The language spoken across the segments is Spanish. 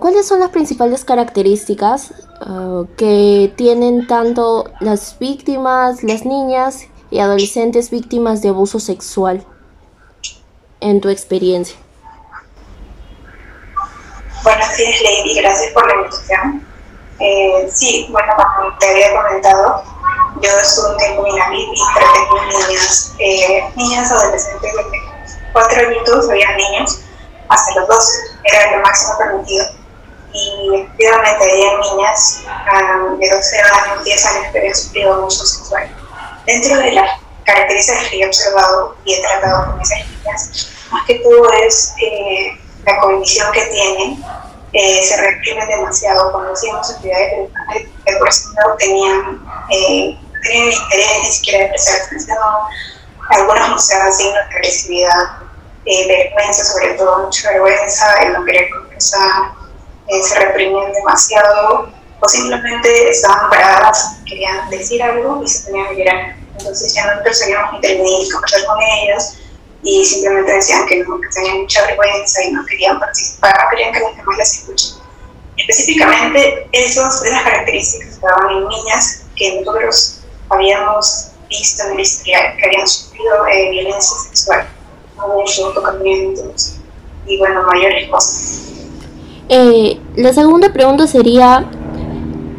¿Cuáles son las principales características uh, que tienen tanto las víctimas, las niñas y adolescentes víctimas de abuso sexual en tu experiencia? Buenos días, Lady. Gracias por la invitación. Eh, sí, bueno, como te había comentado, yo estuve un tiempo en Navidad y con niñas, eh, niñas adolescentes de 4 añitos, había niños, hasta los 12, era lo máximo permitido. Efectivamente había niñas um, de 12 años, 10 años que habían sufrido abuso sexual. Dentro de las características que he observado y he tratado con esas niñas, más que todo es eh, la condición que tienen eh, se reprimen demasiado cuando hacíamos actividades que por ejemplo tenían, eh, tenían interés ni siquiera de prestar atención, algunos mostraban signos de agresividad, eh, vergüenza, sobre todo mucha vergüenza, el no querer conversar, eh, se reprimían demasiado o simplemente estaban paradas, querían decir algo y se tenían que ir. Entonces ya nosotros teníamos intervenir y conversar con ellas y simplemente decían que no, que tenían mucha vergüenza y no querían participar, no querían que los demás las escuchen. Específicamente, esas de las características que daban en niñas que nosotros habíamos visto en el historial, que habían sufrido eh, violencia sexual, abuso, tocamientos y bueno, mayores cosas. Eh, la segunda pregunta sería,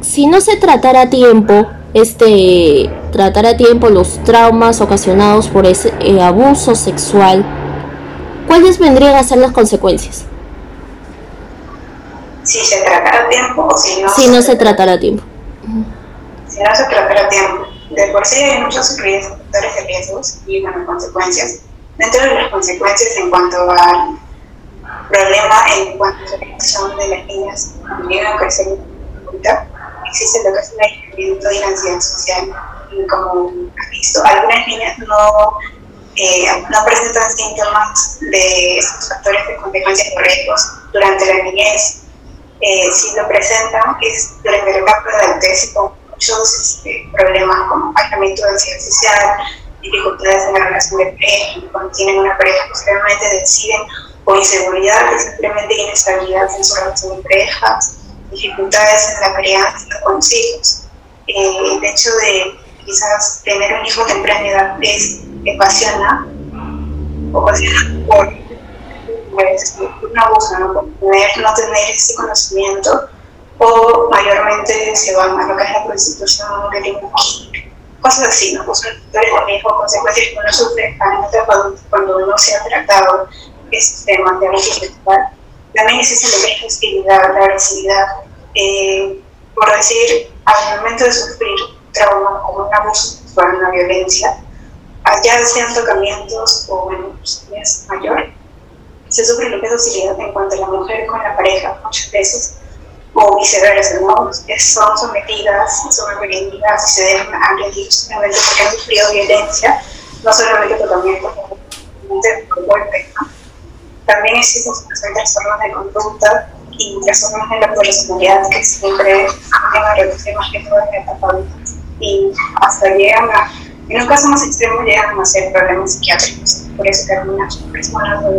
si no se tratara a tiempo, este tratar a tiempo los traumas ocasionados por ese eh, abuso sexual, ¿cuáles vendrían a ser las consecuencias? Si se tratara a tiempo o si no, si no se, tratara a tiempo. Si no se tratara a tiempo. De por sí hay muchos factores de riesgos y bueno, consecuencias. Dentro de las consecuencias en cuanto al problema en cuanto a la relación de las niñas cuando llegan a crecer en existe lo que es el aislamiento y la ansiedad social. Y como has visto, algunas niñas no, eh, no presentan síntomas de estos factores de consecuencias de riesgos durante la niñez. Eh, si lo presentan es durante la etapa de adultez con muchos este, problemas como aislamiento de ansiedad social, dificultades en la relación de pareja, cuando tienen una pareja posteriormente deciden o inseguridad, o simplemente inestabilidad en su relación parejas, dificultades en la crianza con los hijos. Eh, el hecho de quizás tener un hijo temprana edad es, apasiona, ocasiona por pues, un abuso, ¿no? por tener, no tener ese conocimiento o mayormente se van a lo que es la prostitución, cosas así, ¿no? Pues factores de riesgo, consecuencias que uno sufre cuando uno se ha tratado de abuso sexual también existe lo que hostilidad, la agresividad. Eh, por decir, al momento de sufrir trauma como un abuso sexual, una violencia, allá sean tocamientos o bueno, pues, es mayor, se sufre lo que es hostilidad en cuanto a la mujer con la pareja, muchas veces, o viceversa, ¿no? Son sometidas, son agredidas y se dejan agredir simplemente porque han sufrido violencia, no solamente tocamientos, sino por golpe, ¿no? También existen trastornos de conducta y trastornos de la personalidad que siempre tienen a reducir más que todo en etapa y hasta llegan a, en un caso más extremo, llegan a ser problemas psiquiátricos. Por eso algunas personas de